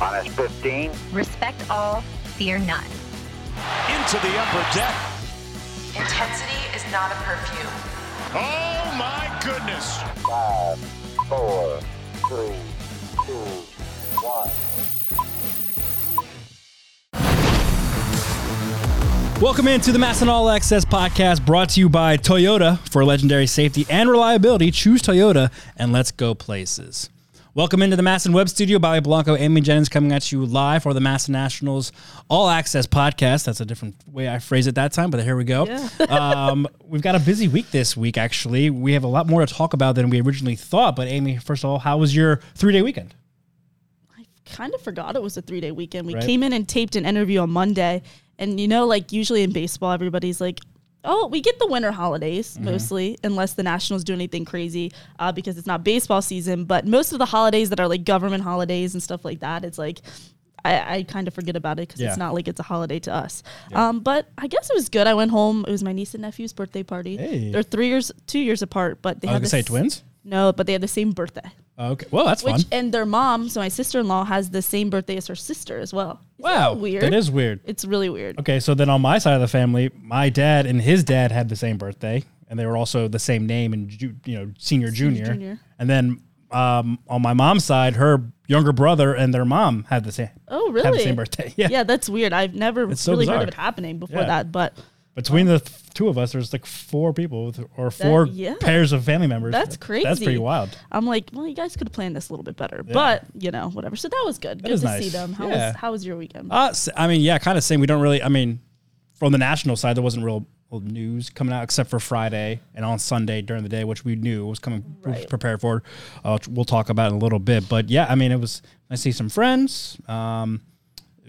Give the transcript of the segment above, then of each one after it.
Minus 15. Respect all, fear none. Into the upper deck. Intensity is not a perfume. Oh my goodness. Five, four, three, two, one. Welcome into the MASN All Access podcast brought to you by Toyota. For legendary safety and reliability, choose Toyota and let's go places. Welcome into the MASN Web Studio. Bobby Blanco, Amy Jennings coming at you live for the MASN Nationals All Access podcast. That's a different way I phrase it that time, but here we go. um, we've got a busy week this week, actually. We have a lot more to talk about than we originally thought. But, Amy, first of all, how was your three day weekend? I kind of forgot it was a three day weekend. We Right. came in and taped an interview on Monday. And you know, like usually in baseball, everybody's like, oh, we get the winter holidays Mm-hmm. mostly, unless the Nationals do anything crazy uh, because it's not baseball season. But most of the holidays that are like government holidays and stuff like that, it's like, I, I kind of forget about it because Yeah. it's not like it's a holiday to us. Um, but I guess it was good. I went home. It was my niece and nephew's birthday party. Hey. They're three years, two years apart, but they I was going to the say twins. No, but they have the same birthday. Okay. Well, that's Which fun. and their mom, so my sister in law has the same birthday as her sister as well. Isn't that Wow. weird. That is weird. It's really weird. Okay, so then on my side of the family, my dad and his dad had the same birthday, and they were also the same name and ju- you know senior, junior. junior. And then um, on my mom's side, her younger brother and their mom had the same. Oh, Had the really? same birthday. Yeah. Yeah, that's weird. I've never so really heard of it happening before Yeah. that, but Between the th- two of us, there's like four people with, or four yeah. pairs of family members. that's crazy. That's pretty wild. I'm like, well, you guys could have planned this a little bit better, but you know, whatever. So that was good. good is to nice. see them. How Yeah. was how was your weekend? Uh, s- I mean, yeah, kind of same. We don't really. I mean, from the national side, there wasn't real, real news coming out except for Friday and on Sunday during the day, which we knew was coming we was Right. prepared for. Uh, which we'll talk about in a little bit. But yeah, I mean, it was nice to see some friends. Um,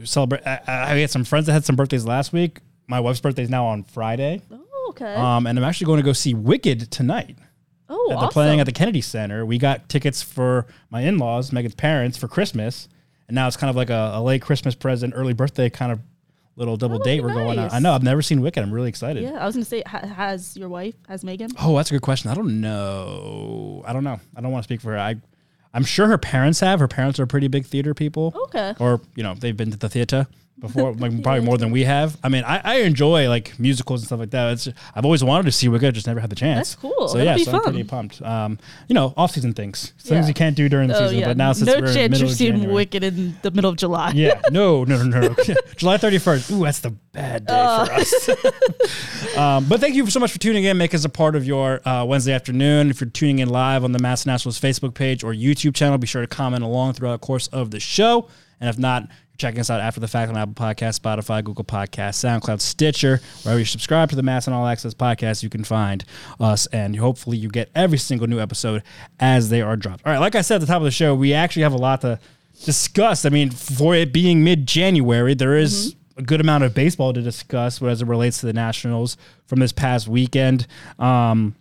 celebrate. I, I had some friends that had some birthdays last week. My wife's birthday is now on Friday, oh, okay. um, and I'm actually going to go see Wicked tonight. oh, They're awesome. playing at the Kennedy Center. We got tickets for my in-laws, Megan's parents, for Christmas, and now it's kind of like a, a late Christmas present, early birthday kind of little double Oh, date we're going on. nice. I know I've never seen Wicked. I'm really excited. yeah, I was gonna say, ha- has your wife, has Megan? Oh, that's a good question. I don't know. I don't know. I don't want to speak for her. I, I'm sure her parents have. Her parents are pretty big theater people. Okay. Or you know they've been to the theater before, like probably more than we have. I mean, I, I enjoy like musicals and stuff like that. It's I've always wanted to see Wicked, I just never had the chance. That's cool. So That'll yeah, be so I'm pretty pumped. Um, you know, off season things, things Yeah. you can't do during the Oh season. yeah. But now since no we're in chance middle you're of seeing January- Wicked in the middle of July. yeah, no, no, no, no. July 31st. Ooh, that's the bad day Oh. for us. um, but thank you so much for tuning in. Make us a part of your uh, Wednesday afternoon. If you're tuning in live on the MASN Nationals Facebook page or YouTube channel, be sure to comment along throughout the course of the show. And if not, check us out after the fact on Apple Podcasts, Spotify, Google Podcasts, SoundCloud, Stitcher, wherever you subscribe to the MASN All Access podcast, you can find us. And hopefully you get every single new episode as they are dropped. All right, like I said at the top of the show, we actually have a lot to discuss. I mean, for it being mid January, there is a good amount of baseball to discuss as it relates to the Nationals from this past weekend. Um,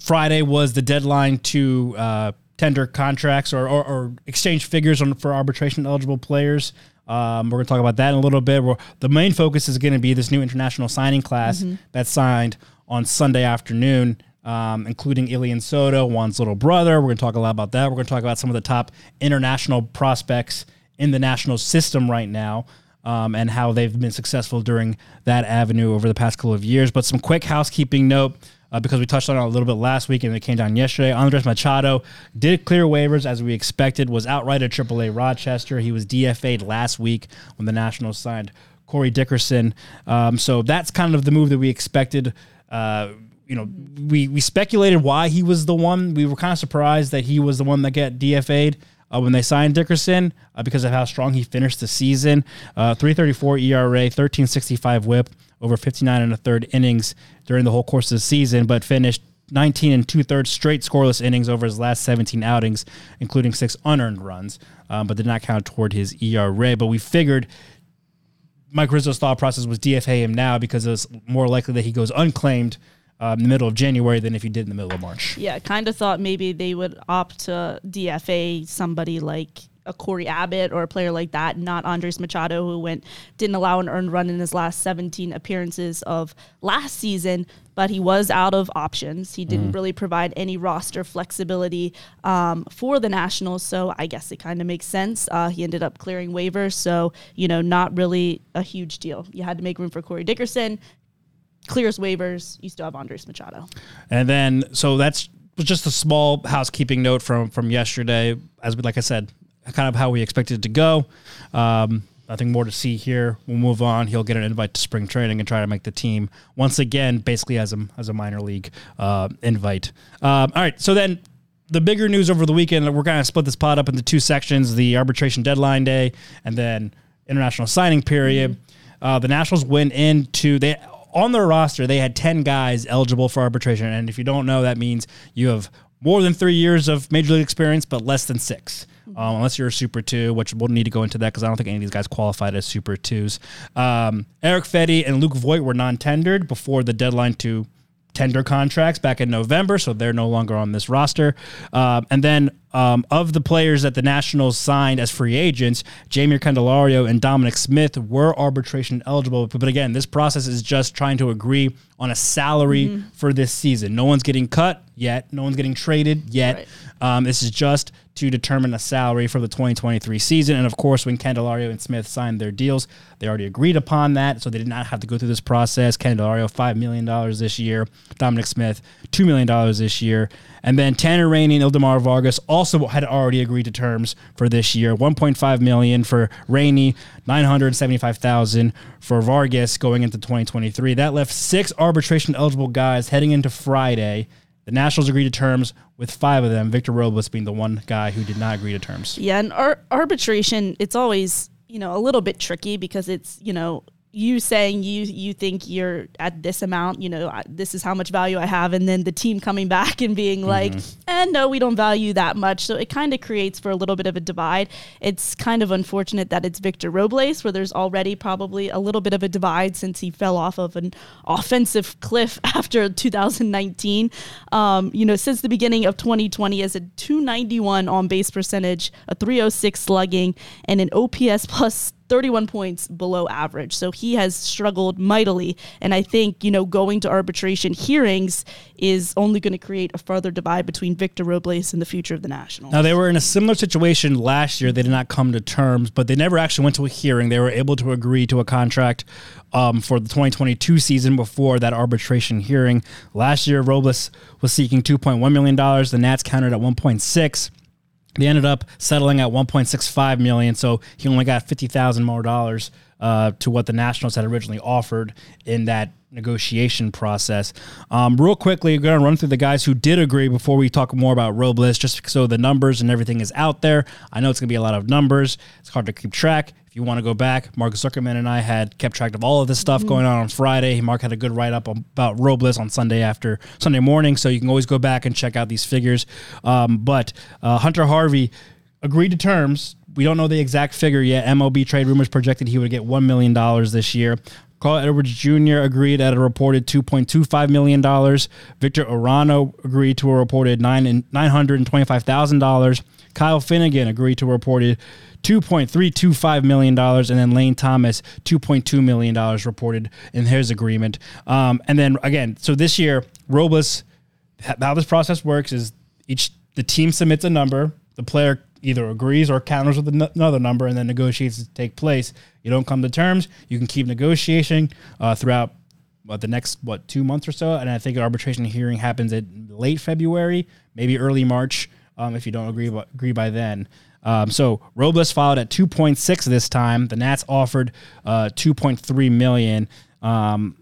Friday was the deadline to uh, tender contracts or, or, or exchange figures on, for arbitration eligible players. Um, we're going to talk about that in a little bit. We're, the main focus is going to be this new international signing class that signed on Sunday afternoon, um, including Elian Soto, Juan's little brother. We're going to talk a lot about that. We're going to talk about some of the top international prospects in the national system right now um, and how they've been successful during that avenue over the past couple of years. But some quick housekeeping note. Uh, because we touched on it a little bit last week and it came down yesterday. Andres Machado did clear waivers as we expected, was outright at AAA Rochester. He was DFA'd last week when the Nationals signed Corey Dickerson. Um, so that's kind of the move that we expected. Uh, you know, we, we speculated why he was the one. We were kind of surprised that he was the one that got DFA'd uh, when they signed Dickerson uh, because of how strong he finished the season. Uh, 334 ERA, 1365 whip, over 59 and a third innings during the whole course of the season, but finished 19 and two thirds straight scoreless innings over his last 17 outings, including six unearned runs, um, but did not count toward his ERA. But we figured Mike Rizzo's thought process was DFA him now because it's more likely that he goes unclaimed um, in the middle of January than if he did in the middle of March. Yeah, kind of thought maybe they would opt to DFA somebody like a Corey Abbott or a player like that, not Andres Machado, who went didn't allow an earned run in his last 17 appearances of last season. But he was out of options. He didn't really provide any roster flexibility um, for the Nationals. So I guess it kind of makes sense. Uh, he ended up clearing waivers. So, you know, not really a huge deal. You had to make room for Corey Dickerson. Clears waivers. You still have Andres Machado. And then, so that's was just a small housekeeping note from from yesterday. As we, like I said, kind of how we expected it to go. Um, nothing more to see here. We'll move on. He'll get an invite to spring training and try to make the team once again, basically as a as a minor league uh, invite. Um, all right, so then. The bigger news over the weekend, we're going to split this pod up into two sections the arbitration deadline day and then international signing period. Uh, the Nationals went into, they on their roster, they had 10 guys eligible for arbitration. And if you don't know, that means you have more than three years of major league experience, but less than six. Um, unless you're a super two, which we'll need to go into that because I don't think any of these guys qualified as super twos. Um, Erick Fedde and Luke Voit were non tendered before the deadline to tender contracts back in November, so they're no longer on this roster. Um, and then um, of the players that the Nationals signed as free agents, Jeimer Candelario and Dominic Smith were arbitration eligible. But, again, this process is just trying to agree on a salary for this season. No one's getting cut yet. No one's getting traded yet. Right. Um, this is just to determine a salary for the 2023 season. And of course, when Candelario and Smith signed their deals, they already agreed upon that. So they did not have to go through this process. Candelario, $5 million this year. Dominic Smith, $2 million this year. And then Tanner Rainey and Ildemaro Vargas also had already agreed to terms for this year. 1.5 million for Rainey, 975,000 for Vargas going into 2023. That left six arbitration eligible guys heading into Friday. The Nationals agreed to terms with five of them, Victor Robles being the one guy who did not agree to terms. Yeah, and ar- arbitration, it's always you know a little bit tricky because it's you know you saying you you think you're at this amount, you know, I, this is how much value I have, and then the team coming back and being like, and no, we don't value that much. So it kind of creates for a little bit of a divide. It's kind of unfortunate that it's Victor Robles, where there's already probably a little bit of a divide since he fell off of an offensive cliff after 2019. Um, you know, since the beginning of 2020, as a 291 on base percentage, a 306 slugging, and an OPS plus 31 points below average. So he has struggled mightily. And I think, you know, going to arbitration hearings is only going to create a further divide between Victor Robles and the future of the Nationals. Now, they were in a similar situation last year. They did not come to terms, but they never actually went to a hearing. They were able to agree to a contract um, for the 2022 season before that arbitration hearing. Last year, Robles was seeking $2.1 million. The Nats countered at 1.6. They ended up settling at 1.65 million, so he only got 50,000 more dollars uh, to what the Nationals had originally offered in that negotiation process. Um, real quickly, we're going to run through the guys who did agree before we talk more about Robles, just so the numbers and everything is out there. I know it's going to be a lot of numbers. It's hard to keep track. You want to go back, Mark Zuckerman and I had kept track of all of this stuff going on on Friday. Mark had a good write up about Robles on Sunday after Sunday morning, so you can always go back and check out these figures. Um, but uh, Hunter Harvey agreed to terms. We don't know the exact figure yet. MLB trade rumors projected he would get $1 million this year. Carl Edwards Jr. agreed at a reported $2.25 million. Victor Arano agreed to a reported nine and $925,000. Kyle Finnegan agreed to reported $2.325 million. And then Lane Thomas, $2.2 million reported in his agreement. Um, and then again, so this year, Robles, how this process works is each the team submits a number, the player either agrees or counters with another number, and then negotiations take place. You don't come to terms, you can keep negotiating uh, throughout what the next what two months or so, and I think arbitration hearing happens in late February, maybe early March, um, if you don't agree by, agree by then. Um, so Robles filed at 2.6 this time. The Nats offered uh, 2.3 million. Um,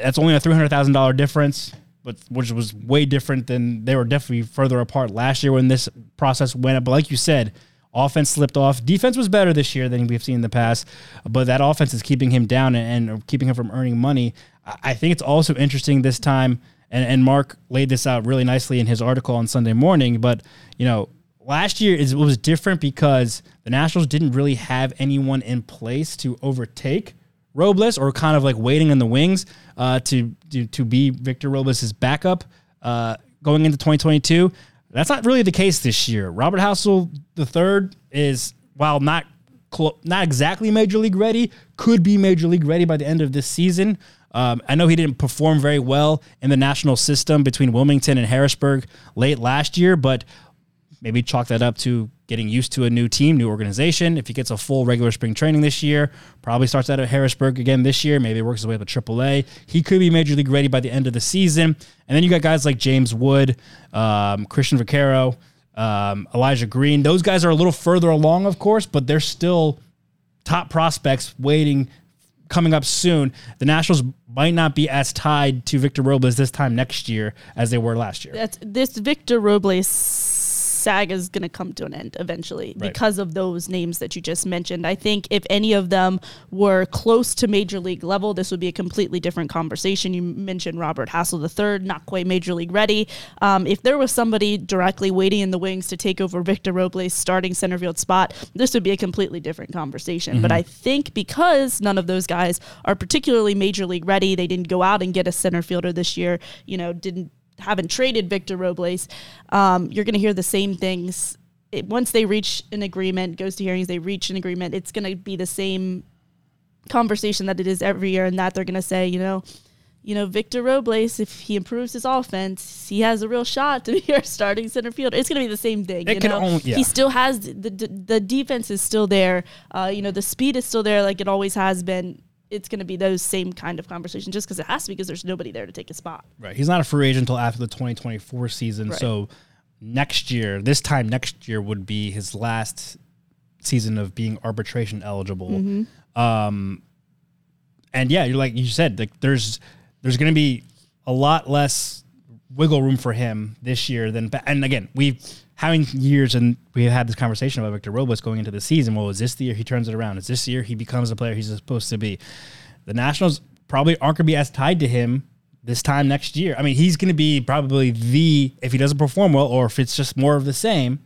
that's only a three hundred thousand dollar difference, but which was way different than they were definitely further apart last year when this process went up. But like you said, offense slipped off. Defense was better this year than we've seen in the past, but that offense is keeping him down and, and keeping him from earning money. I think it's also interesting this time, and, and Mark laid this out really nicely in his article on Sunday morning. But you know, last year is it was different because the Nationals didn't really have anyone in place to overtake Robles or kind of like waiting in the wings uh, to, to to be Victor Robles' backup uh, going into 2022. That's not really the case this year. Robert Hassell III is, while not clo- not exactly major league ready, could be major league ready by the end of this season. Um, I know he didn't perform very well in the national system between Wilmington and Harrisburg late last year, but maybe chalk that up to getting used to a new team, new organization. If he gets a full regular spring training this year, probably starts out at Harrisburg again this year, maybe works his way up to AAA. He could be major league ready by the end of the season. And then you got guys like James Wood, um, Cristian Vaquero, um, Elijah Green. Those guys are a little further along, of course, but they're still top prospects waiting coming up soon. The Nationals might not be as tied to Victor Robles this time next year as they were last year. That's this Victor Robles saga is going to come to an end eventually Right. because of those names that you just mentioned. I think if any of them were close to major league level, this would be a completely different conversation. You mentioned Robert Hassell III, not quite major league ready. Um, if there was somebody directly waiting in the wings to take over Victor Robles' starting center field spot, this would be a completely different conversation. But I think because none of those guys are particularly major league ready, they didn't go out and get a center fielder this year. You know, didn't haven't traded Victor Robles, um, you're going to hear the same things. It, once they reach an agreement, goes to hearings, they reach an agreement, it's going to be the same conversation that it is every year, and that they're going to say, you know, you know, Victor Robles, if he improves his offense, he has a real shot to be our starting center fielder. It's going to be the same thing. It you can know? only- yeah. He still has the, the the defense is still there. Uh, you know, the speed is still there, like it always has been. It's going to be those same kind of conversations, just because it has to, be because there's nobody there to take a spot. Right. He's not a free agent until after the 2024 season. Right. So next year, this time next year would be his last season of being arbitration eligible. Mm-hmm. Um, and yeah, you're like you said, like there's there's going to be a lot less wiggle room for him this year than and again we've having years and we have had this conversation about Victor Robles going into the season. Well, is this the year he turns it around? Is this year he becomes the player he's supposed to be? The Nationals probably aren't going to be as tied to him this time next year. I mean, he's going to be probably the if he doesn't perform well or if it's just more of the same,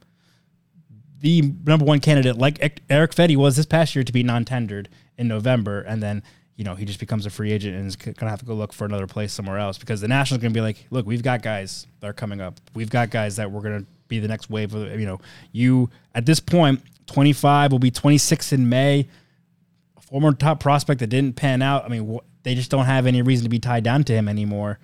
the number one candidate like Erick Fedde was this past year to be non-tendered in November, and then you know he just becomes a free agent and is going to have to go look for another place somewhere else because the Nationals going to be like, look, we've got guys that are coming up. We've got guys that we're going to be the next wave of. You know, you at this point, 25 will be 26 in May. A former top prospect that didn't pan out. I mean, wh- they just don't have any reason to be tied down to him anymore.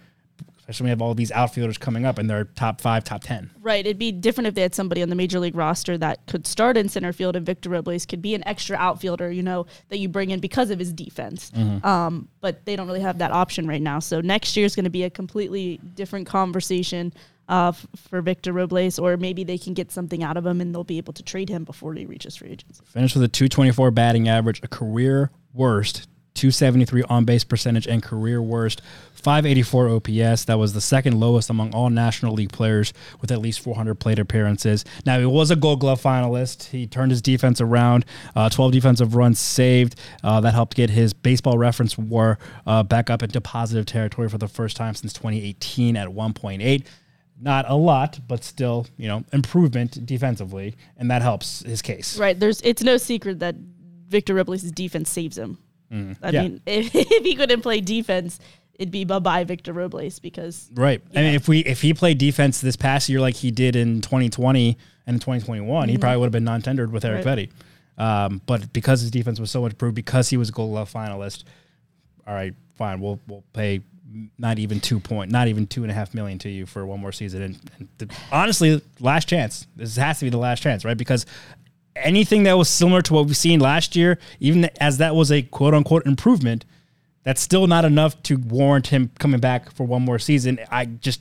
Especially we have all these outfielders coming up and they're top five, top ten. Right. It'd be different if they had somebody on the major league roster that could start in center field and Victor Robles could be an extra outfielder, you know, that you bring in because of his defense. Um, but they don't really have that option right now. So next year is going to be a completely different conversation uh, f- for Victor Robles, or maybe they can get something out of him and they'll be able to trade him before he reaches free agency. Finished with a 224 batting average, a career worst 273 on base percentage, and career worst 584 OPS. That was the second lowest among all National League players with at least 400 plate appearances. Now, he was a Gold Glove finalist. He turned his defense around, uh, 12 defensive runs saved. Uh, that helped get his baseball reference war uh, back up into positive territory for the first time since 2018 at 1.8 not a lot, but still, you know, improvement defensively, and that helps his case. Right. There's. It's no secret that Victor Robles' defense saves him. I Mm-hmm. Yeah. mean, if, if he couldn't play defense, it'd be bye bye Victor Robles because Right. I mean, if we if he played defense this past year like he did in 2020 and 2021, he probably would have been non-tendered with Erick Right. Fedde. Um, but because his defense was so much improved, because he was a Gold Glove finalist, all right, fine, we'll we'll pay not even two point, not even two and a half million to you for one more season. And, and the, honestly, last chance. This has to be the last chance, right? Because anything that was similar to what we've seen last year, even as that was a quote unquote improvement, that's still not enough to warrant him coming back for one more season. I just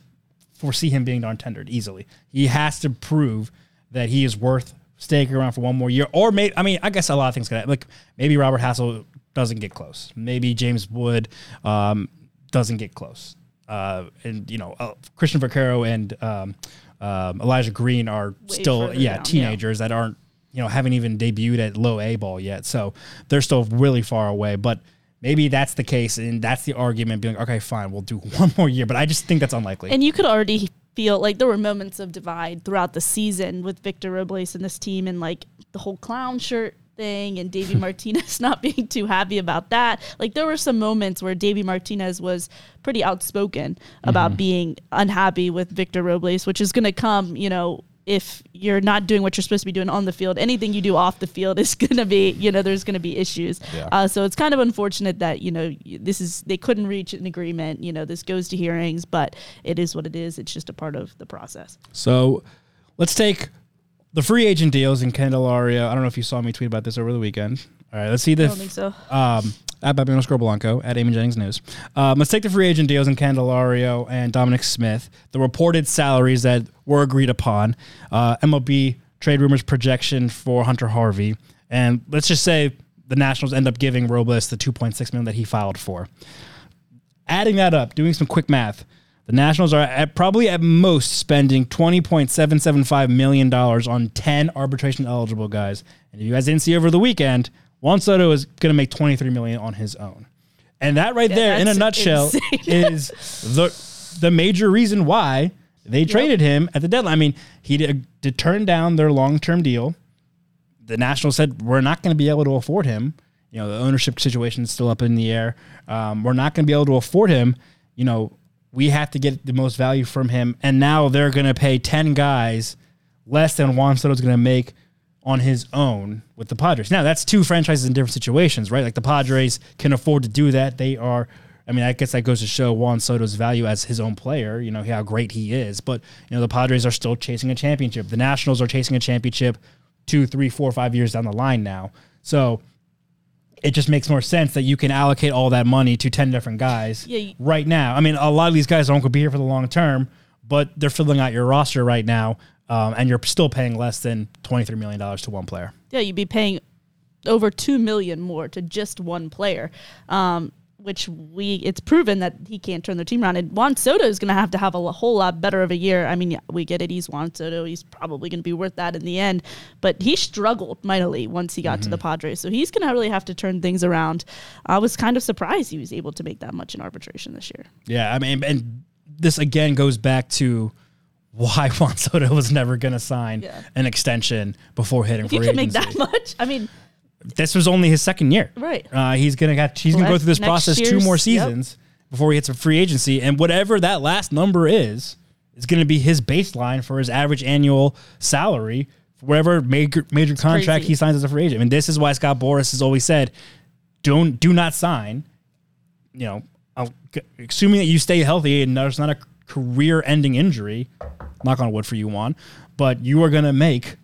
foresee him being darn tendered easily. He has to prove that he is worth staying around for one more year, or maybe I mean, I guess a lot of things could happen. like maybe Robert Hassell doesn't get close. Maybe James Wood um, doesn't get close. Uh, and you know, uh, Cristian Vaquero and um, um, Elijah Green are still yeah down, yeah. teenagers that aren't you know haven't even debuted at low A ball yet, so they're still really far away. But maybe that's the case, and that's the argument. Being like, okay, fine, we'll do one more year, but I just think that's unlikely. And you could already feel like there were moments of divide throughout the season with Victor Robles and this team, and like the whole clown shirt thing and davy Martinez not being too happy about that. Like there were some moments where Davey Martinez was pretty outspoken about mm-hmm. being unhappy with Victor Robles, which is going to come, you know, if you're not doing what you're supposed to be doing on the field, anything you do off the field is going to be, you know, there's going to be issues. Yeah. Uh, so it's kind of unfortunate that, you know, this is, they couldn't reach an agreement. You know, this goes to hearings, but it is what it is. It's just a part of the process. So let's take the free agent deals in Candelario. I don't know if you saw me tweet about this over the weekend. All right, let's see the I don't think so. um, at Babino Underscore Blanco at Eamon Jennings News. Um, let's take the free agent deals in Candelario and Dominic Smith, the reported salaries that were agreed upon, uh, MLB trade rumors projection for Hunter Harvey, and let's just say the Nationals end up giving Robles the 2.6 million that he filed for. Adding that up, doing some quick math, the Nationals are at probably at most spending $20.775 million on 10 arbitration eligible guys. And if you guys didn't see over the weekend, Juan Soto is going to make 23 million on his own. And that right there, in a nutshell, is the the major reason why they traded him at the deadline. I mean, he did, did turn down their long term deal. The Nationals said we're not going to be able to afford him. You know, the ownership situation is still up in the air. Um, we're not going to be able to afford him. You know, we have to get the most value from him. And now they're going to pay ten guys less than Juan Soto's going to make on his own with the Padres. Now that's two franchises in different situations, right? Like the Padres can afford to do that. They are. I mean, I guess that goes to show Juan Soto's value as his own player. You know how great he is. But you know the Padres are still chasing a championship. The Nationals are chasing a championship two, three, four, five years down the line now. So it just makes more sense that you can allocate all that money to 10 different guys Yeah, you- right now. I mean, a lot of these guys aren't going to be here for the long term, but they're filling out your roster right now, um, and you're still paying less than $23 million to one player. yeah, you'd be paying over two million more to just one player. Um, which we it's proven that he can't turn the team around. And Juan Soto is going to have to have a whole lot better of a year. I mean, yeah, we get it. He's Juan Soto. He's probably going to be worth that in the end. But he struggled mightily once he got to the Padres. So he's going to really have to turn things around. I was kind of surprised he was able to make that much in arbitration this year. Yeah, I mean, and this again goes back to why Juan Soto was never going to sign Yeah. an extension before hitting If you free can make agency. that much, I mean, this was only his second year. Right. Uh, he's gonna got he's gonna go through this process two more yep. seasons before he hits a free agency, and whatever that last number is, is gonna be his baseline for his average annual salary for whatever major major contract crazy. he signs as a free agent. And this is why Scott Boras has always said, don't do not sign. You know, I'll- assuming that you stay healthy and there's not a career-ending injury. Knock on wood for you, Juan, but you are gonna make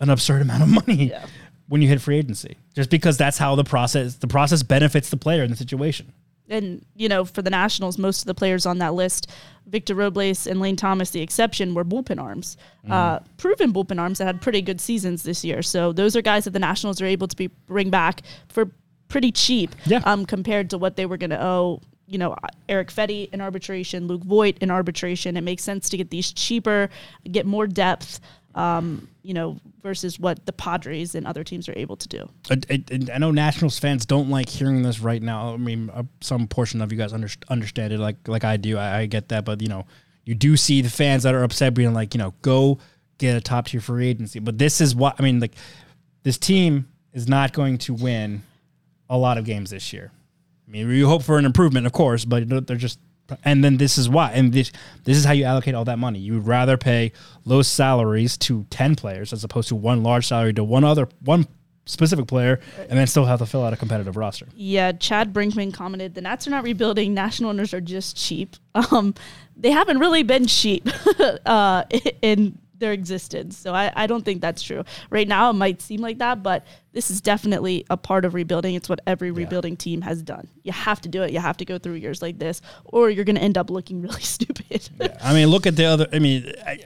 an absurd amount of money Yeah. when you hit free agency, just because that's how the process the process benefits the player in the situation. and you know, for the Nationals, most of the players on that list, Victor Robles and Lane Thomas, the exception, were bullpen arms, Mm. uh, proven bullpen arms that had pretty good seasons this year. So those are guys that the Nationals are able to be bring back for pretty cheap, Yeah. um, compared to what they were going to owe. You know, Erick Fedde in arbitration, Luke Voit in arbitration. It makes sense to get these cheaper, get more depth. Um, you know, versus what the Padres and other teams are able to do. I, I, I know Nationals fans don't like hearing this right now. I mean, uh, some portion of you guys under, understand it like like I do. I, I get that, but you know, you do see the fans that are upset being like, you know, go get a top tier free agency. But this is what I mean. Like, this team is not going to win a lot of games this year. I mean, you hope for an improvement, of course, but they're just. And then this is why, and this this is how you allocate all that money. You would rather pay low salaries to ten players as opposed to one large salary to one other one specific player, and then still have to fill out a competitive roster. Yeah, Chad Brinkman commented, "The Nats are not rebuilding. National owners are just cheap. Um, they haven't really been cheap uh, in their existence. So I, I don't think that's true. Right now, it might seem like that, but this is definitely a part of rebuilding. It's what every rebuilding team has done. You have to do it. You have to go through years like this, or you're going to end up looking really stupid. I mean, look at the other. I mean, I,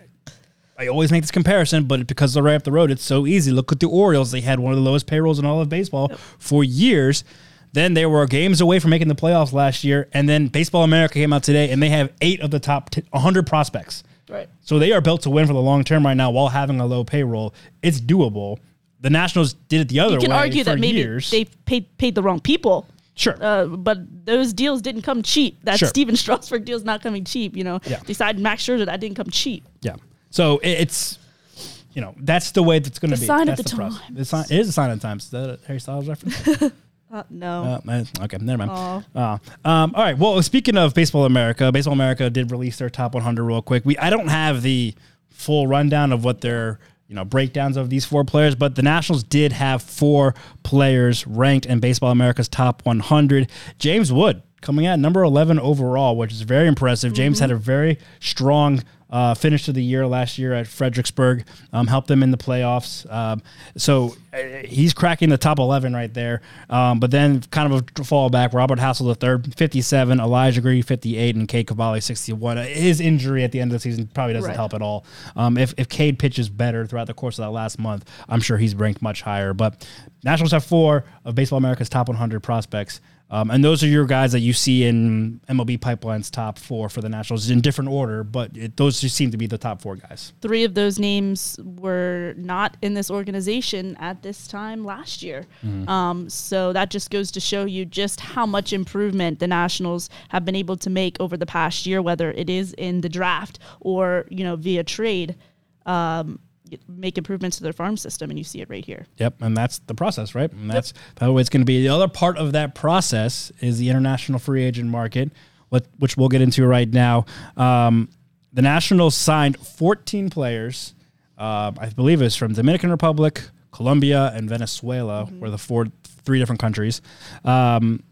I always make this comparison, but because they're right up the road, it's so easy. Look at the Orioles; they had one of the lowest payrolls in all of baseball for years. Then they were games away from making the playoffs last year, and then Baseball America came out today, and they have eight of the top t- 100 prospects. Right. So they are built to win for the long term right now while having a low payroll. It's doable. The Nationals did it the other way. You can way argue for that maybe years. they paid paid the wrong people. sure. Uh, but those deals didn't come cheap. That Sure. Stephen Strasburg deal's not coming cheap. You know, Yeah. Beside Max Scherzer, that didn't come cheap. Yeah. So it's you know, that's the way that's going to The be. sign of That's the process. times. It's it is a sign of the times. Is that a Harry Styles reference? Uh, no. Uh, okay, never mind. Aw. Uh, um, all right. Well, speaking of Baseball America, Baseball America did release their top 100 real quick. We I don't have the full rundown of what their you know breakdowns of these four players, but the Nationals did have four players ranked in Baseball America's top 100. James Wood coming at number 11 overall, which is very impressive. James had a very strong uh, finish of the year last year at Fredericksburg, um, helped them in the playoffs. Um, so uh, he's cracking the top 11 right there. Um, but then kind of a fall back. Robert Hassell the third, 57, Elijah Green 58, and Cade Cavalli 61. Uh, His injury at the end of the season probably doesn't Right. help at all. Um, if if Cade pitches better throughout the course of that last month, I'm sure he's ranked much higher. But Nationals have four of Baseball America's top 100 prospects. Um, and those are your guys that you see in MLB Pipeline's top four for the Nationals in different order, but it, those just seem to be the top four guys. Three of those names were not in this organization at this time last year. Um, so that just goes to show you just how much improvement the Nationals have been able to make over the past year, whether it is in the draft or you know via trade. Um, make improvements to their farm system, and you see it right here. Yep, and that's the process, right? And that's the way it's going to be. The other part of that process is the international free agent market, which we'll get into right now. Um, the Nationals signed 14 players. Uh, I believe it's from Dominican Republic, Colombia, and Venezuela, were the four, three different countries. Um,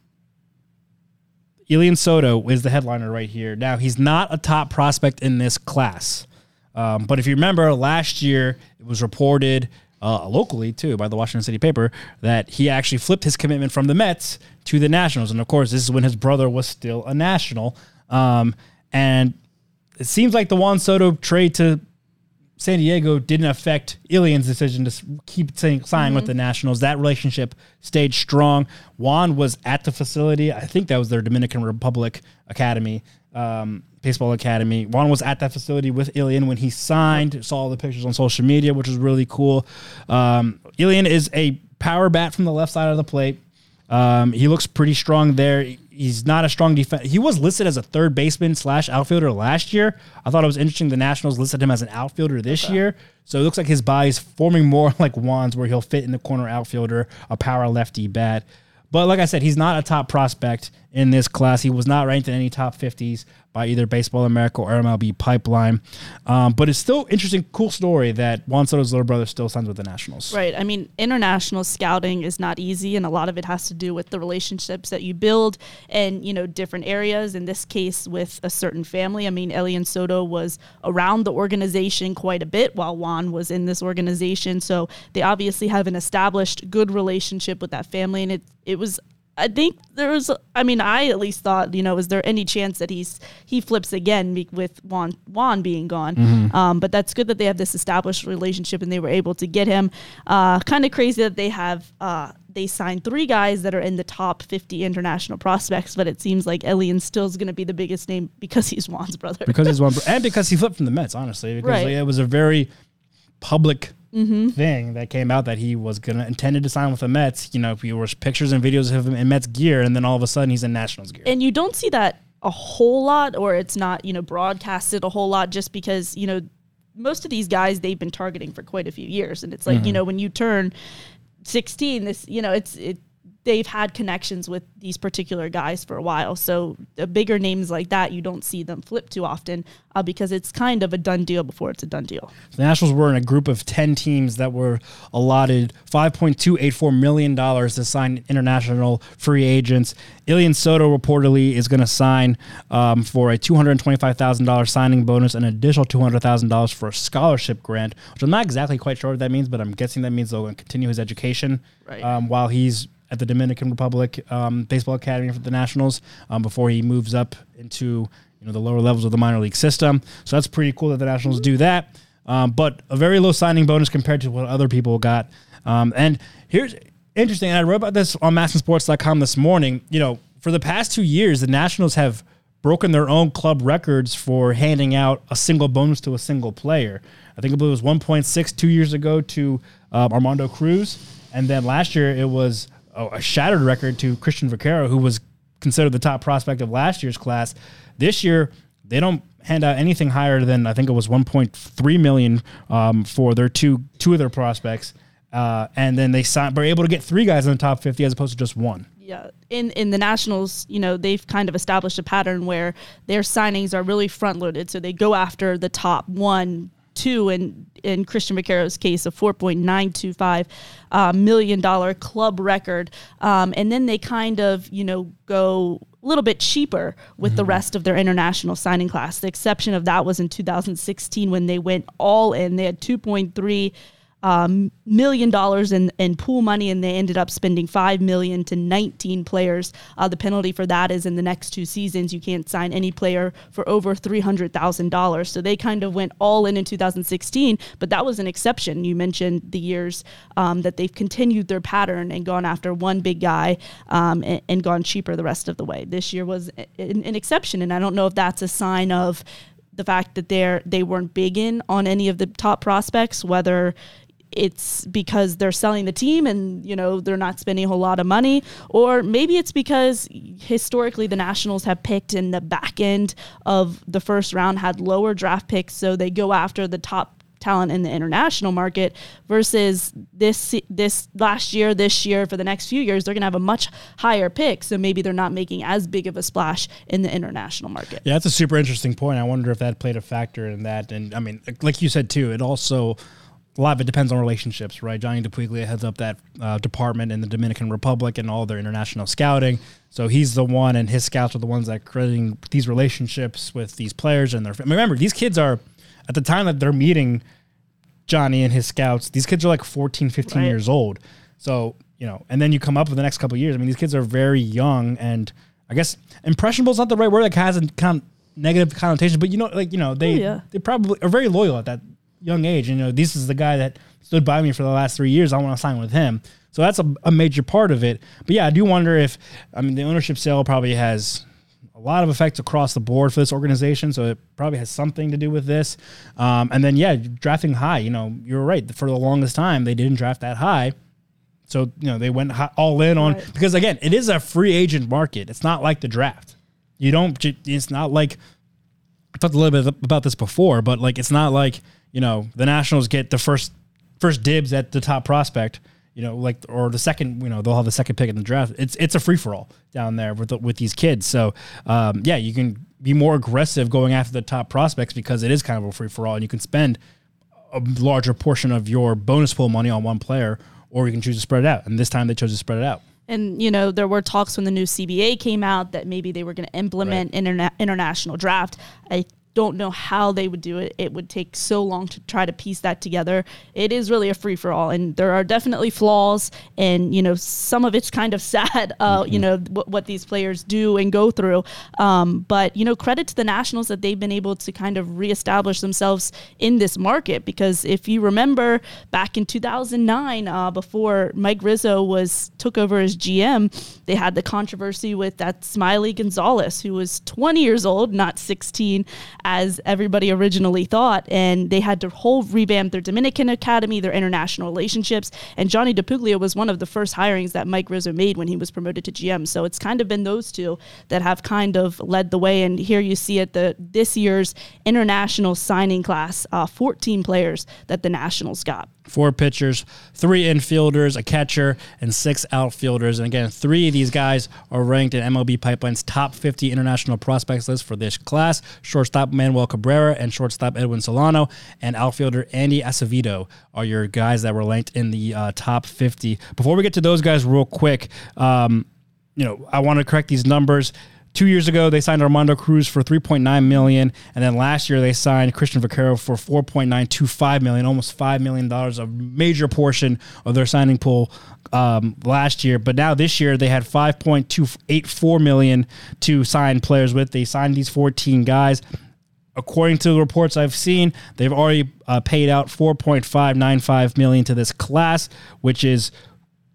Elian Soto is the headliner right here. Now, he's not a top prospect in this class. Um, but if you remember last year, it was reported uh, locally too by the Washington City paper that he actually flipped his commitment from the Mets to the Nationals. And of course, this is when his brother was still a National. Um, and it seems like the Juan Soto trade to San Diego didn't affect Elian's decision to keep signing with the Nationals. That relationship stayed strong. Juan was at the facility. I think that was their Dominican Republic Academy, um, baseball academy. Juan was at that facility with Elian when he signed. Saw all the pictures on social media, which was really cool. Um, Elian is a power bat from the left side of the plate. Um, he looks pretty strong there. He's not a strong defense. He was listed as a third baseman slash outfielder last year. I thought it was interesting. The Nationals listed him as an outfielder this year. So it looks like his body's forming more like Juan's, where he'll fit in the corner outfielder, a power lefty bat. But like I said, he's not a top prospect in this class. He was not ranked in any top 50s by either Baseball America or MLB Pipeline. Um, but it's still interesting, cool story that Juan Soto's little brother still signs with the Nationals. Right. I mean, international scouting is not easy, and a lot of it has to do with the relationships that you build and, you know, different areas. In this case, with a certain family. I mean, Elian Soto was around the organization quite a bit while Juan was in this organization. So they obviously have an established good relationship with that family. And it, it was. I think there was. I mean, I at least thought, you know, is there any chance that he's he flips again with Juan Juan being gone? Um, but that's good that they have this established relationship and they were able to get him. Uh, kind of crazy that they have. Uh, they signed three guys that are in the top 50 international prospects, but it seems like Elian still is going to be the biggest name because he's Juan's brother. because he's one, and because he flipped from the Mets, honestly, because Right. it was a very public Mm-hmm. thing that came out that he was gonna intended to sign with the Mets. You know, there was pictures and videos of him in Mets gear, and then all of a sudden he's in Nationals gear. and you don't see that a whole lot or it's not you know broadcasted a whole lot just because you know most of these guys they've been targeting for quite a few years and it's like you mm-hmm. know when you turn 16 this you know it's it they've had connections with these particular guys for a while so the bigger names like that you don't see them flip too often uh, because it's kind of a done deal before it's a done deal The Nationals were in a group of 10 teams that were allotted $5.284 million to sign international free agents. Elian Soto reportedly is going to sign um, for a $225,000 signing bonus and an additional $200,000 for a scholarship grant, which I'm not exactly quite sure what that means, but I'm guessing that means they'll continue his education Right. um, while he's at the Dominican Republic um, Baseball Academy for the Nationals um, before he moves up into you know the lower levels of the minor league system. So that's pretty cool that the Nationals do that. Um, but a very low signing bonus compared to what other people got. Um, and here's interesting. And I wrote about this on MASNsports.com this morning. You know, for the past two years, the Nationals have broken their own club records for handing out a single bonus to a single player. I think it was 1.6 two years ago to um, Armando Cruz, and then last year it was a, a shattered record to Cristian Vaquero, who was considered the top prospect of last year's class. This year they don't hand out anything higher than I think it was 1.3 million um, for their two two of their prospects, uh, and then they signed, were able to get three guys in the top 50 as opposed to just one. Yeah, in in the Nationals, you know, they've kind of established a pattern where their signings are really front loaded, so they go after the top one, two, and in Cristian Vaquero's case, a four point nine two five uh, million dollar club record, um, and then they kind of you know go a little bit cheaper with the rest of their international signing class. The exception of that was in 2016 when they went all in. They had 2.3 um, million dollars in, in pool money, and they ended up spending five million to 19 players. Uh, the penalty for that is in the next two seasons, you can't sign any player for over $300,000. So they kind of went all in in 2016, but that was an exception. You mentioned the years um, that they've continued their pattern and gone after one big guy um, and, and gone cheaper the rest of the way. This year was an, an exception, and I don't know if that's a sign of the fact that they're they weren't big in on any of the top prospects, whether it's because they're selling the team and you know they're not spending a whole lot of money or maybe it's because historically the nationals have picked in the back end of the first round had lower draft picks so they go after the top talent in the international market versus this this last year this year for the next few years they're going to have a much higher pick so maybe they're not making as big of a splash in the international market Yeah, that's a super interesting point. I wonder if that played a factor in that. And I mean, like you said too, it also a lot of it depends on relationships, right? Johnny DiPuglia heads up that uh, department in the Dominican Republic and all their international scouting. So he's the one, and his scouts are the ones that are creating these relationships with these players and their. Remember, these kids are at the time that they're meeting Johnny and his scouts. These kids are like 14, 15 Right. years old. So you know, and then you come up with the next couple of years. I mean, these kids are very young, and I guess impressionable is not the right word. Like has a kind of negative connotation, but you know, like you know, they Oh, yeah. they probably are very loyal at that young age. You know, this is the guy that stood by me for the last three years. I want to sign with him. So that's a, a major part of it. But yeah, I do wonder if I mean the ownership sale probably has a lot of effects across the board for this organization. So it probably has something to do with this. Um, and then yeah, drafting high. You know, you're right. For the longest time, they didn't draft that high. So you know they went hi- all in on Right. because again, it is a free agent market. It's not like the draft. You don't. It's not like I talked a little bit about this before, but like it's not like you know the Nationals get the first first dibs at the top prospect. You know, like or the second. You know, they'll have the second pick in the draft. It's it's a free for all down there with the, with these kids. So um, yeah, you can be more aggressive going after the top prospects because it is kind of a free for all, and you can spend a larger portion of your bonus pool money on one player, or you can choose to spread it out. And this time they chose to spread it out. And you know there were talks when the new CBA came out that maybe they were going to implement interna- international draft. I don't know how they would do it. It would take so long to try to piece that together. It is really a free for all, and there are definitely flaws. And you know some of it's kind of sad. Uh, You know what, what these players do and go through. Um, but you know credit to the Nationals that they've been able to kind of reestablish themselves in this market because if you remember back in 2009, uh, before Mike Rizzo was took over as GM, they had the controversy with that Smiley Gonzalez, who was 20 years old, not 16, as everybody originally thought, and they had to whole revamp their Dominican Academy, their international relationships, and Johnny DiPuglia was one of the first hirings that Mike Rizzo made when he was promoted to GM. So it's kind of been those two that have kind of led the way, and here you see it the this year's international signing class, uh, 14 players that the Nationals got. Four pitchers, three infielders, a catcher, and six outfielders. And again, three of these guys are ranked in MLB Pipeline's top 50 international prospects list for this class. Shortstop Manuel Cabrera and shortstop Edwin Solano and outfielder Andy Acevedo are your guys that were ranked in the uh, top 50. Before we get to those guys, real quick, um, you know, I want to correct these numbers. Two years ago, they signed Armando Cruz for 3.9 million, and then last year they signed Cristian Vaquero for 4.925 million, almost five million dollars, a major portion of their signing pool um, last year. But now this year they had 5.284 million to sign players with. They signed these 14 guys according to the reports I've seen, they've already uh, paid out 4.595 million to this class, which is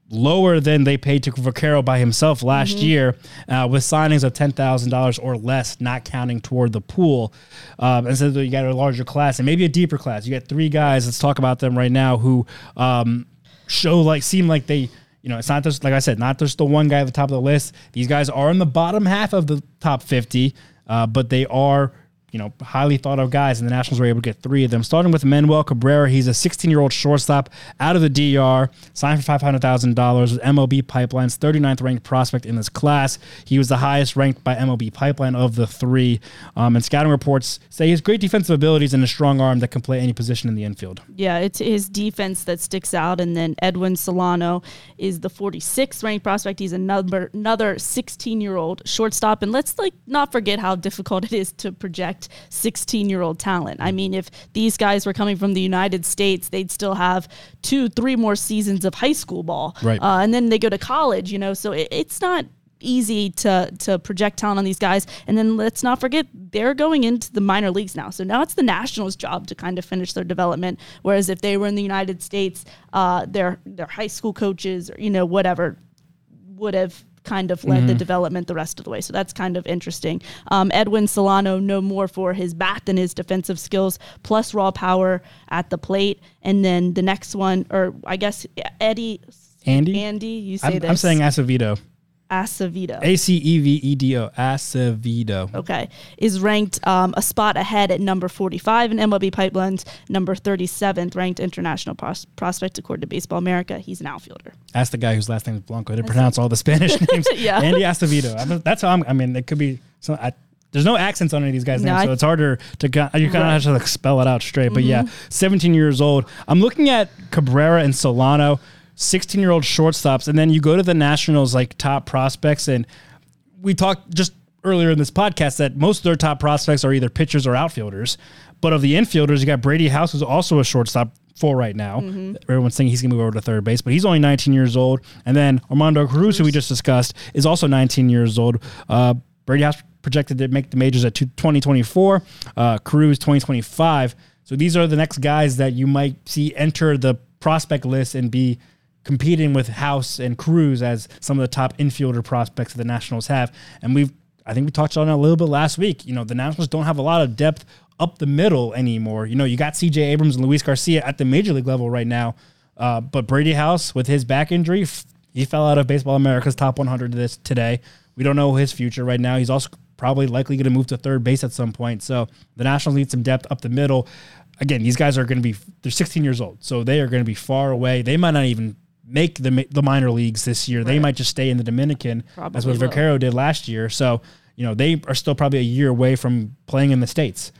lower than they paid to Vaquero by himself last year, uh, with signings of ten thousand dollars or less, not counting toward the pool. Um, and so you got a larger class and maybe a deeper class. You got three guys. Let's talk about them right now who um, show like seem like they. You know, it's not just like I said, not just the one guy at the top of the list. These guys are in the bottom half of the top fifty, uh, but they are you know, highly thought of guys, and the Nationals were able to get three of them. Starting with Manuel Cabrera, he's a 16 year old shortstop out of the DR, signed for $500,000 with MLB Pipeline's 39th ranked prospect in this class. He was the highest ranked by MLB Pipeline of the three. Um, and scouting reports say he has great defensive abilities and a strong arm that can play any position in the infield. Yeah, it's his defense that sticks out. And then Edwin Solano is the 46th ranked prospect. He's another another 16 year old shortstop. And let's like not forget how difficult it is to project 16 year old talent. I mean, if these guys were coming from the United States, they'd still have two, three more seasons of high school ball. Right. Uh, and then they go to college, you know, so it, it's not easy to to project talent on these guys. And then let's not forget they're going into the minor leagues now. So now it's the Nationals' job to kind of finish their development. Whereas if they were in the United States, uh, their their high school coaches or you know whatever would have kind of led the development the rest of the way. So that's kind of interesting. Um, Edwin Solano, no more for his bat than his defensive skills, plus raw power at the plate. And then the next one, or I guess Eddie. Andy? Andy, you say I'm, this. I'm saying Acevedo. Acevedo. A C E V E D O. Acevedo. okay, is ranked um, a spot ahead at number 45 in MLB Pipeline's number 37th ranked international pros- prospect according to Baseball America. He's an outfielder. Ask the guy whose last name is Blanco to pronounce all the Spanish names. Yeah. Andy Acevedo. I mean, that's how I'm. I mean, it could be. So I, there's no accents on any of these guys' No, names, I- so it's harder to. You kind of Right. have to like spell it out straight. But yeah, Mm-hmm. 17 years old. I'm looking at Cabrera and Solano, 16 year old shortstops, and then you go to the Nationals like top prospects, and we talked just earlier in this podcast that most of their top prospects are either pitchers or outfielders. But of the infielders, you got Brady House, who's also a shortstop for right now. Everyone's thinking he's going to move over to third base, but he's only 19 years old. And then Armando Cruz, who we just discussed, is also 19 years old. Uh, Brady House projected to make the majors at 2024, uh, Cruz 2025. So these are the next guys that you might see enter the prospect list and be competing with House and Cruz as some of the top infielder prospects that the Nationals have. And we've, I think we touched on it a little bit last week. You know, the Nationals don't have a lot of depth up the middle anymore. You know, you got CJ Abrams and Luis Garcia at the major league level right now. Uh, but Brady House, with his back injury, he fell out of Baseball America's top 100 this today. We don't know his future right now. He's also probably likely going to move to third base at some point. So the Nationals need some depth up the middle. Again, these guys are going to be they're 16 years old, so they are going to be far away. They might not even make the the minor leagues this year. They might just stay in the Dominican as Probably what will. Vaquero did last year. So you know they are still probably a year away from playing in the states.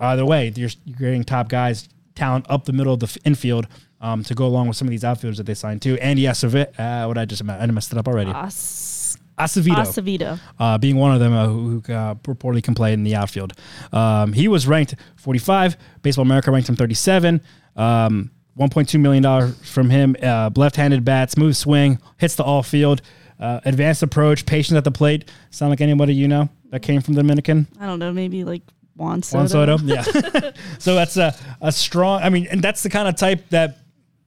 Either way, you're, you're getting top guys, talent up the middle of the f- infield um, to go along with some of these outfielders that they signed too. And Andy Acevedo, uh, what I just I messed it up already. As- Acevedo Acevedo. uh, being one of them uh, who uh, reportedly can play in the outfield. Um, he was ranked 45. Baseball America ranked him 37. Um, 1.2 million dollars from him. Uh, left-handed bat, smooth swing, hits the all field, uh, advanced approach, patience at the plate. Sound like anybody you know that came from the Dominican? I don't know, maybe like Juan Soto. Juan Soto. Yeah. so that's a, a strong. I mean, and that's the kind of type that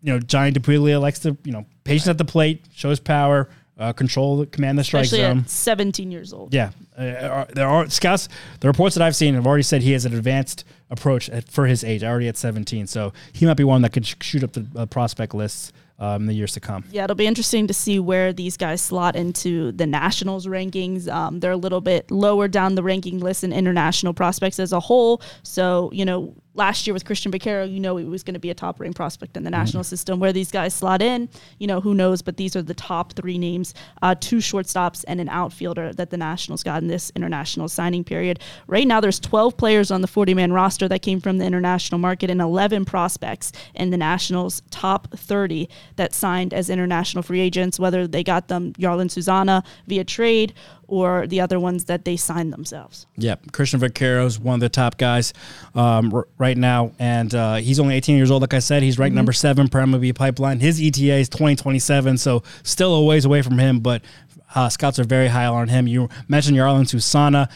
you know Johnny DiPuglia likes to. You know, patience at the plate, shows power, uh, control, command the strike Especially zone. at 17 years old. Yeah, uh, there are scouts. The reports that I've seen have already said he has an advanced approach at, for his age, already at 17. So he might be one that could sh- shoot up the uh, prospect lists um, in the years to come. Yeah, it'll be interesting to see where these guys slot into the Nationals rankings. Um, they're a little bit lower down the ranking list in international prospects as a whole. So, you know, last year with Cristian Vaquero, you know, he was going to be a top ranked prospect in the national system. Where these guys slot in, you know, who knows? But these are the top three names uh, two shortstops and an outfielder that the Nationals got in this international signing period. Right now, there's 12 players on the 40 man roster that came from the international market and 11 prospects in the Nationals' top 30 that signed as international free agents, whether they got them Jarlin Susana via trade or the other ones that they signed themselves. Yep, Cristian Vaquero is one of the top guys um, r- right now, and uh, he's only 18 years old. Like I said, he's ranked number seven per MLB pipeline. His ETA is 2027, so still a ways away from him, but uh, scouts are very high on him. You mentioned Jarlin Susana.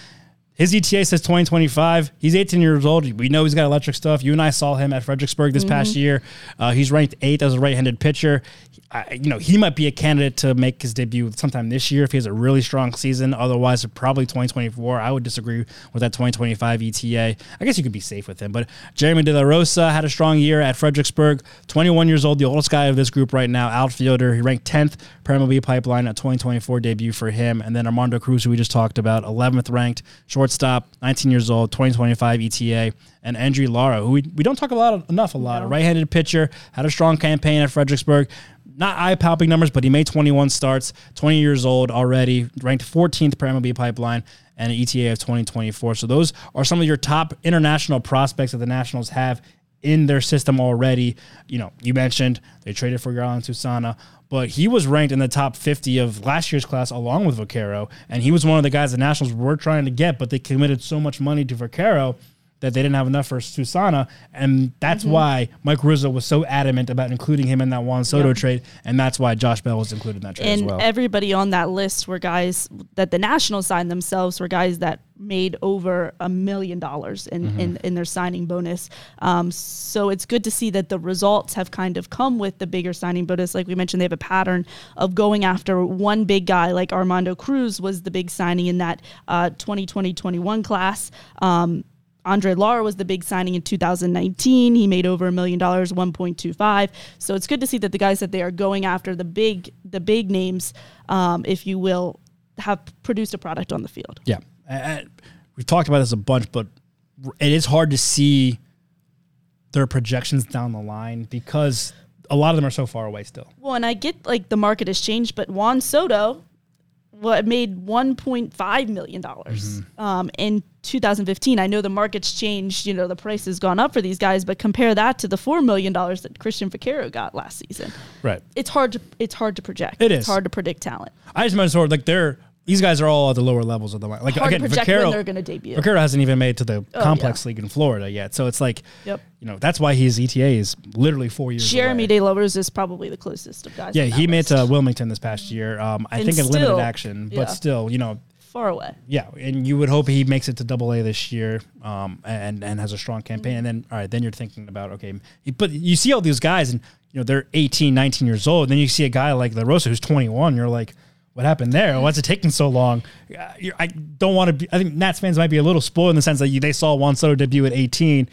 His ETA says 2025. He's 18 years old. We know he's got electric stuff. You and I saw him at Fredericksburg this past year. Uh, he's ranked eighth as a right-handed pitcher. I, you know, he might be a candidate to make his debut sometime this year if he has a really strong season. Otherwise, probably 2024. I would disagree with that 2025 ETA. I guess you could be safe with him. But Jeremy De La Rosa had a strong year at Fredericksburg. 21 years old, the oldest guy of this group right now, outfielder. He ranked 10th per MLB pipeline at 2024 debut for him. And then Armando Cruz, who we just talked about, 11th ranked shortstop shortstop, 19 years old, 2025 ETA, and Andry Lara, who we, we don't talk about enough a lot. A right-handed pitcher, had a strong campaign at Fredericksburg. Not eye-popping numbers, but he made 21 starts, 20 years old already, ranked 14th per MLB pipeline, and an ETA of 2024. So those are some of your top international prospects that the Nationals have in their system already. You know, you mentioned they traded for Jarlin Susana, but he was ranked in the top 50 of last year's class along with Vaquero, and he was one of the guys the Nationals were trying to get, but they committed so much money to Vaquero that they didn't have enough for Susana, and that's why Mike Rizzo was so adamant about including him in that Juan Soto Yep. trade, and that's why Josh Bell was included in that trade and as well. everybody on that list were guys that the Nationals signed themselves were guys that made over a million dollars in, Mm-hmm. in, in their signing bonus. Um, so it's good to see that the results have kind of come with the bigger signing bonus. Like we mentioned, they have a pattern of going after one big guy, like Armando Cruz was the big signing in that uh, 2020-21 class. Um, Andry Lara was the big signing in 2019. He made over a million dollars, 1.25. So it's good to see that the guys that they are going after, the big, the big names, um, if you will, have produced a product on the field. Yeah, we've talked about this a bunch, but it is hard to see their projections down the line because a lot of them are so far away still. Well, and I get like the market has changed, but Juan Soto what made 1.5 million dollars um, in 2015. I know the market's changed. You know the price has gone up for these guys, but compare that to the four million dollars that Cristian Vaquero got last season. Right. It's hard to it's hard to project. It It's is. hard to predict talent. I just meant sort of like they're these guys are all at the lower levels of the line. Like Hard to again, project Vaquero, when they're gonna debut. Vaquero hasn't even made it to the complex yeah. league in Florida yet, so it's like, Yep. you know, that's why his ETA is literally four years. Jeremy away. De La Rosa is probably the closest of guys. Yeah, he made to Wilmington this past year. Um, I And think in limited action, but yeah. still, you know, far away. Yeah, and you would hope he makes it to Double A this year, um, and and has a strong campaign. And then all right, then you're thinking about okay, but you see all these guys, and you know they're 18, 19 years old. And then you see a guy like La Rosa who's 21. You're like, what happened there? Why Why's it taking so long? Uh, I don't want to. be I think Nats fans might be a little spoiled in the sense that you, they saw Juan Soto debut at 18,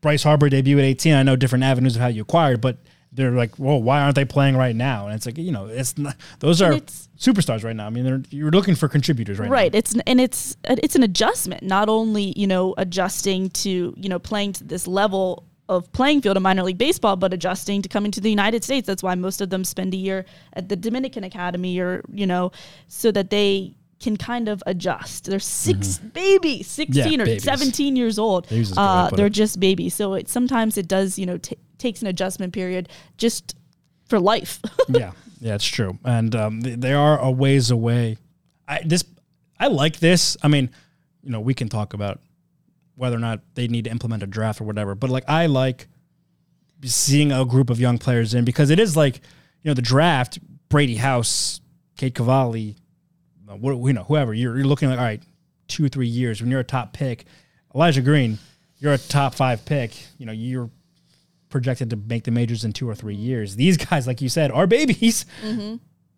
Bryce Harper debut at 18. I know different avenues of how you acquired, but. They're like, well, why aren't they playing right now? And it's like, you know, it's not, those are superstars right now. I mean, they're, you're looking for contributors right, now. Right. It's and it's it's an adjustment. Not only you know adjusting to you know playing to this level of playing field in minor league baseball, but adjusting to coming to the United States. That's why most of them spend a year at the Dominican Academy, or you know, so that they can kind of adjust. They're 6 babies, sixteen or babies. seventeen years old. They use this good way to Uh, they're it. just babies. So it sometimes it does you know t- takes an adjustment period just for life. yeah, yeah, it's true, and um, they, they are a ways away. I this I like this. I mean, you know, we can talk about whether or not they need to implement a draft or whatever, but like I like seeing a group of young players in because it is like you know the draft. Brady House, Cade Cavalli, uh, you know, whoever you're, you're looking like. All right, two or three years when you're a top pick. Elijah Green, you're a top five pick. You know, you're projected to make the majors in two or three years. These guys, like you said, are babies.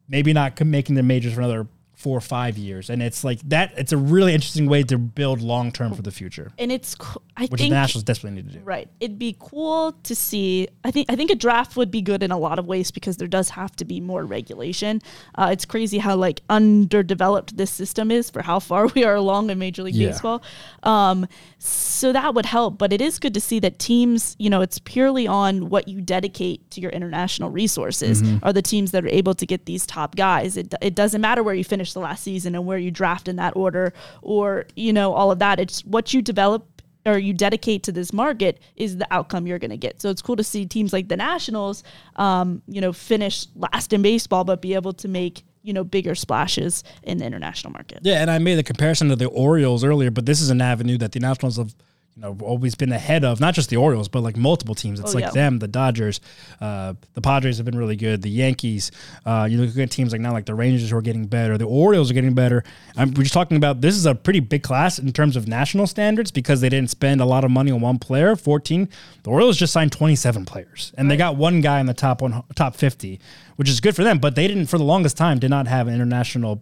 Maybe not making the majors for another four or five years, and it's like that. It's a really interesting way to build long term for the future, and it's co- I which think the Nationals desperately need to do. Right. It'd be cool to see. I think I think a draft would be good in a lot of ways because there does have to be more regulation. Uh, it's crazy how like underdeveloped this system is for how far we are along in Major League Yeah. Baseball. Um, so that would help. But it is good to see that teams, you know, it's purely on what you dedicate to your international resources Mm-hmm. are the teams that are able to get these top guys. It, it doesn't matter where you finish the last season and where you draft in that order or, you know, all of that. It's what you develop or you dedicate to this market is the outcome you're going to get. So it's cool to see teams like the Nationals, um, you know, finish last in baseball, but be able to make you know bigger splashes in the international market. Yeah, and I made the comparison to the Orioles earlier, but this is an avenue that the Nationals have, you know, always been ahead of. Not just the Orioles, but like multiple teams. It's Oh, like yeah. them, the Dodgers, uh, the Padres have been really good. The Yankees. Uh, you look at teams like now, like the Rangers who are getting better. The Orioles are getting better. I'm, we're just talking about this is a pretty big class in terms of national standards because they didn't spend a lot of money on one player. Fourteen. The Orioles just signed 27 players, and they got one guy in the top one, top 50, which is good for them. But they didn't, for the longest time, did not have an international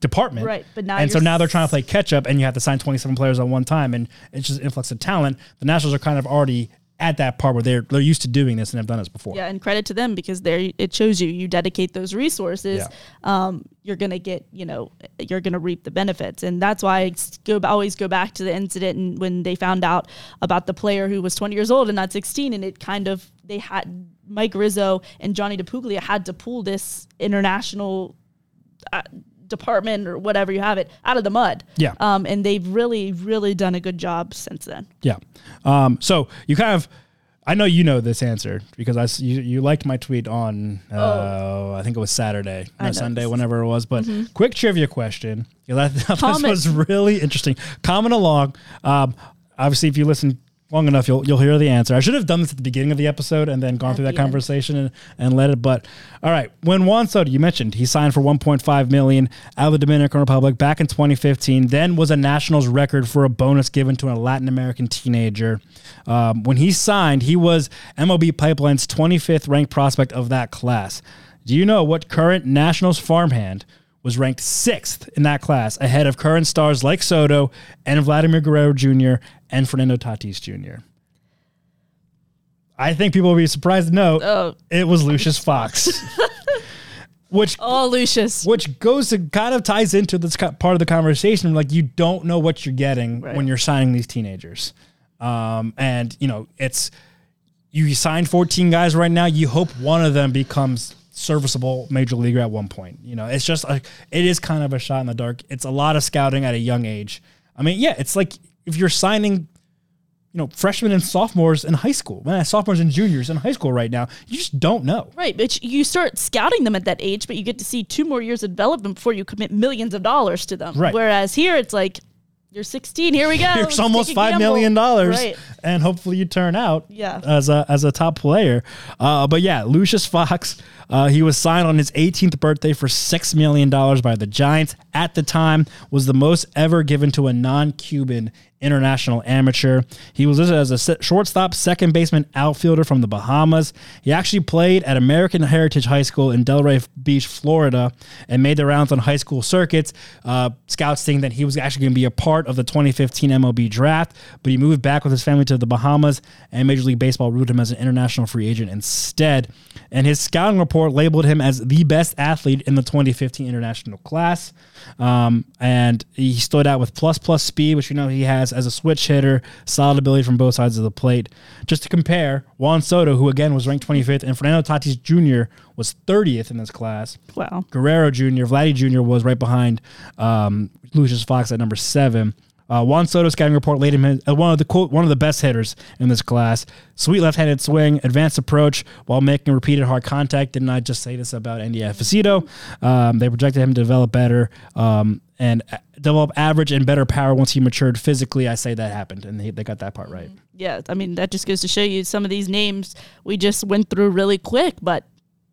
department. Right, but now and so now they're trying to play catch up, and you have to sign 27 players at one time, and it's just an influx of talent. The Nationals are kind of already at that part where they're they're used to doing this and have done this before. Yeah, and credit to them because they it shows you you dedicate those resources, Yeah. um, you're gonna get you know you're gonna reap the benefits, and that's why I go always go back to the incident and when they found out about the player who was 20 years old and not 16, and it kind of they had Mike Rizzo and Johnny DiPuglia had to pull this international uh, department or whatever you have it out of the mud. Yeah. um, and they've really really done a good job since then. Yeah. Um, so you kind of, I know you know this answer because I you, you liked my tweet on uh, I think it was Saturday, Oh. No Sunday, this. whenever it was. But quick trivia question. Yeah, that, that Comment. was really interesting. Comment along. Um, obviously, if you listen long enough, you'll you'll hear the answer. I should have done this at the beginning of the episode and then gone through that end. conversation and, and let it. But all right, when Juan Soto, you mentioned he signed for 1.5 million out of the Dominican Republic back in 2015. Then was a Nationals record for a bonus given to a Latin American teenager. Um, when he signed, he was MLB Pipeline's 25th ranked prospect of that class. Do you know what current Nationals farmhand? Was ranked sixth in that class, ahead of current stars like Soto and Vladimir Guerrero Jr. and Fernando Tatis Jr. I think people will be surprised to know Oh. it was Lucius Fox, which Oh, Lucius. which goes to kind of ties into this part of the conversation. Like you don't know what you're getting Right. when you're signing these teenagers, um, and you know it's you sign 14 guys right now. You hope one of them becomes serviceable major leaguer at one point. You know, it's just like it is kind of a shot in the dark. It's a lot of scouting at a young age. I mean, yeah, it's like if you're signing you know, freshmen and sophomores in high school, man, sophomores and juniors in high school right now, you just don't know. Right, but you start scouting them at that age, but you get to see two more years of development before you commit millions of dollars to them. Right. Whereas here, it's like you're 16. Here we go. Let's almost five million dollars, Right. and hopefully you turn out Yeah. as a as a top player. Uh, but yeah, Lucius Fox, uh, he was signed on his 18th birthday for six million dollars by the Giants. At the time, was the most ever given to a non-Cuban international amateur. He was listed as a shortstop, second baseman, outfielder from the Bahamas. He actually played at American Heritage High School in Delray Beach, Florida, and made the rounds on high school circuits. Uh, scouts think that he was actually going to be a part of the 2015 MLB draft, but he moved back with his family to the Bahamas, and Major League Baseball ruled him as an international free agent instead. And his scouting report labeled him as the best athlete in the 2015 international class. Um, and he stood out with plus plus speed, which you know he has as a switch hitter, solid ability from both sides of the plate. Just to compare, Juan Soto, who again was ranked 25th, and Fernando Tatis Jr. was 30th in this class. Wow. Guerrero Jr., Vladdy Jr. was right behind um, Lucius Fox at number seven. Uh, Juan Soto scouting report laid him as uh, one of the quote one of the best hitters in this class. Sweet left-handed swing, advanced approach while making repeated hard contact. Didn't I just say this about Andy Facito? Um, they projected him to develop better um, and develop average and better power once he matured physically. I say that happened, and they, they got that part right. Yeah, I mean that just goes to show you some of these names we just went through really quick, but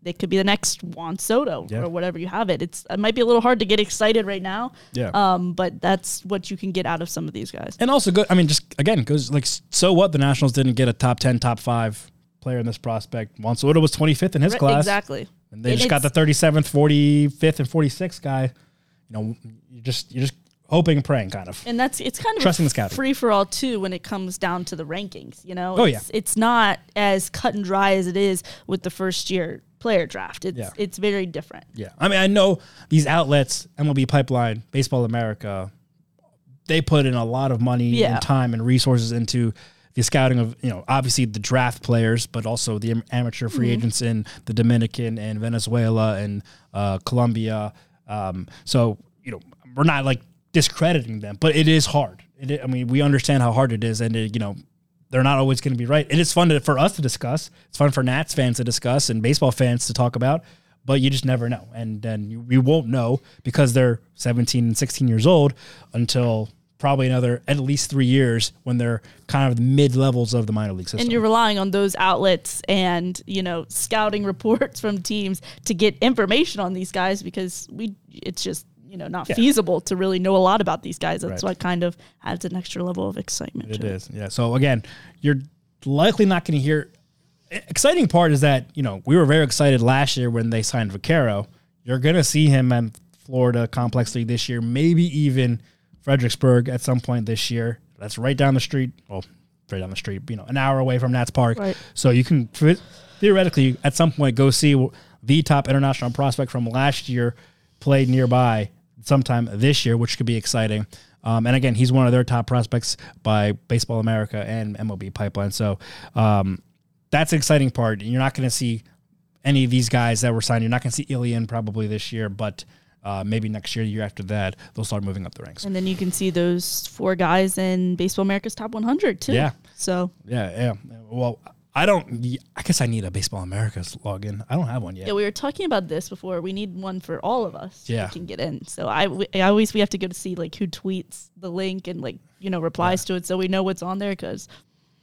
they could be the next Juan Soto Yeah. or whatever you have it. It's it might be a little hard to get excited right now. Yeah. Um, but that's what you can get out of some of these guys. And also good. I mean, just again, goes like so what? The Nationals didn't get a top ten, top five player in this prospect. Juan Soto was 25th in his Right, class. Exactly. And they And just got the 37th, 45th, and 46th guy. You know, you just you're just hoping and praying, kind of. and that's it's kind of Trusting the scouting. free for all too when it comes down to the rankings. You know, Oh, it's, it's not as cut and dry as it is with the first year player draft. It's Yeah. it's very different. Yeah, I mean, I know these outlets, MLB Pipeline, Baseball America, they put in a lot of money Yeah. and time and resources into the scouting of you know obviously the draft players, but also the am- amateur free Mm-hmm. agents in the Dominican and Venezuela and uh, Colombia. Um, so you know we're not like discrediting them, but it is hard. It, i- I mean, we understand how hard it is, and it, you know they're not always going to be right. It is fun to, for us to discuss. It's fun for Nats fans to discuss and baseball fans to talk about, but you just never know. And then you, you won't know because they're 17 and 16 years old until probably another at least three years when they're kind of mid levels of the minor league system. and you're relying on those outlets and you know scouting reports from teams to get information on these guys because we it's just you know not Yeah. feasible to really know a lot about these guys that's Right. what kind of adds an extra level of excitement It is, yeah. So again, you're likely not going to hear. Exciting part is that you know we were very excited last year when they signed Vaquero. You're going to see him in Florida Complex League this year, maybe even Fredericksburg at some point this year. That's right down the street. Well, right down the street, you know, an hour away from Nats Park. Right. So you can theoretically at some point go see the top international prospect from last year played nearby sometime this year, which could be exciting. Um, and again, he's one of their top prospects by Baseball America and MLB Pipeline. So um, that's the exciting part. You're not going to see any of these guys that were signed. You're not going to see Elian probably this year, but uh, maybe next year, the year after that, they'll start moving up the ranks. And then you can see those four guys in Baseball America's top 100 too. Yeah. So Yeah, yeah. Well, I don't. I guess I need a Baseball America's login. I don't have one yet. yeah, we were talking about this before. We need one for all of us. Yeah. who can get in. So I, we, I always we have to go to see like who tweets the link and like you know replies to it, so we know what's on there because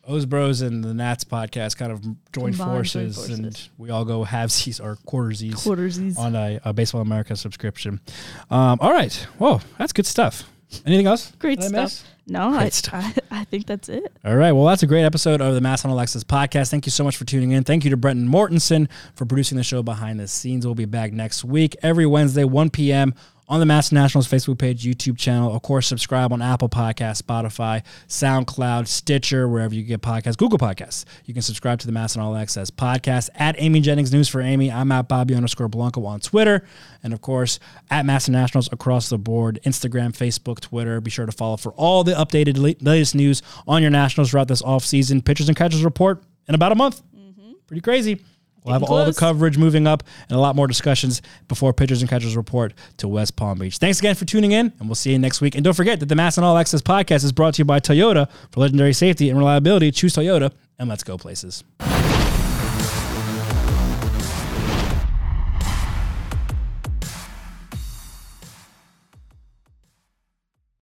O's Bros and the Nats podcast kind of joined Combined, forces, and we all go halvesies or quartersies, quartersies. on a, a Baseball America subscription. Um, all right. Whoa, that's good stuff. Anything else? Great stuff. miss? No, Great I, stuff. I I think that's it. All right. Well, that's a great episode of the MASN All Access podcast. Thank you so much for tuning in. Thank you to Brenton Mortensen for producing the show behind the scenes. We'll be back next week, every Wednesday, 1 p.m. on the MASN Nationals Facebook page, YouTube channel. Of course, subscribe on Apple Podcasts, Spotify, SoundCloud, Stitcher, wherever you get podcasts, Google Podcasts. You can subscribe to the MASN All Access podcast at Amy Jennings News for Amy. I'm at Bobby underscore Blanco on Twitter. And of course, at MASN Nationals across the board Instagram, Facebook, Twitter. Be sure to follow for all the updated latest news on your Nationals throughout this offseason. Pitchers and catchers report in about a month. Mm-hmm. Pretty crazy. We'll have all the coverage moving up and a lot more discussions before pitchers and catchers report to West Palm Beach. Thanks again for tuning in, and we'll see you next week. And don't forget that the MASN All Access podcast is brought to you by Toyota for legendary safety and reliability. Choose Toyota, and let's go places.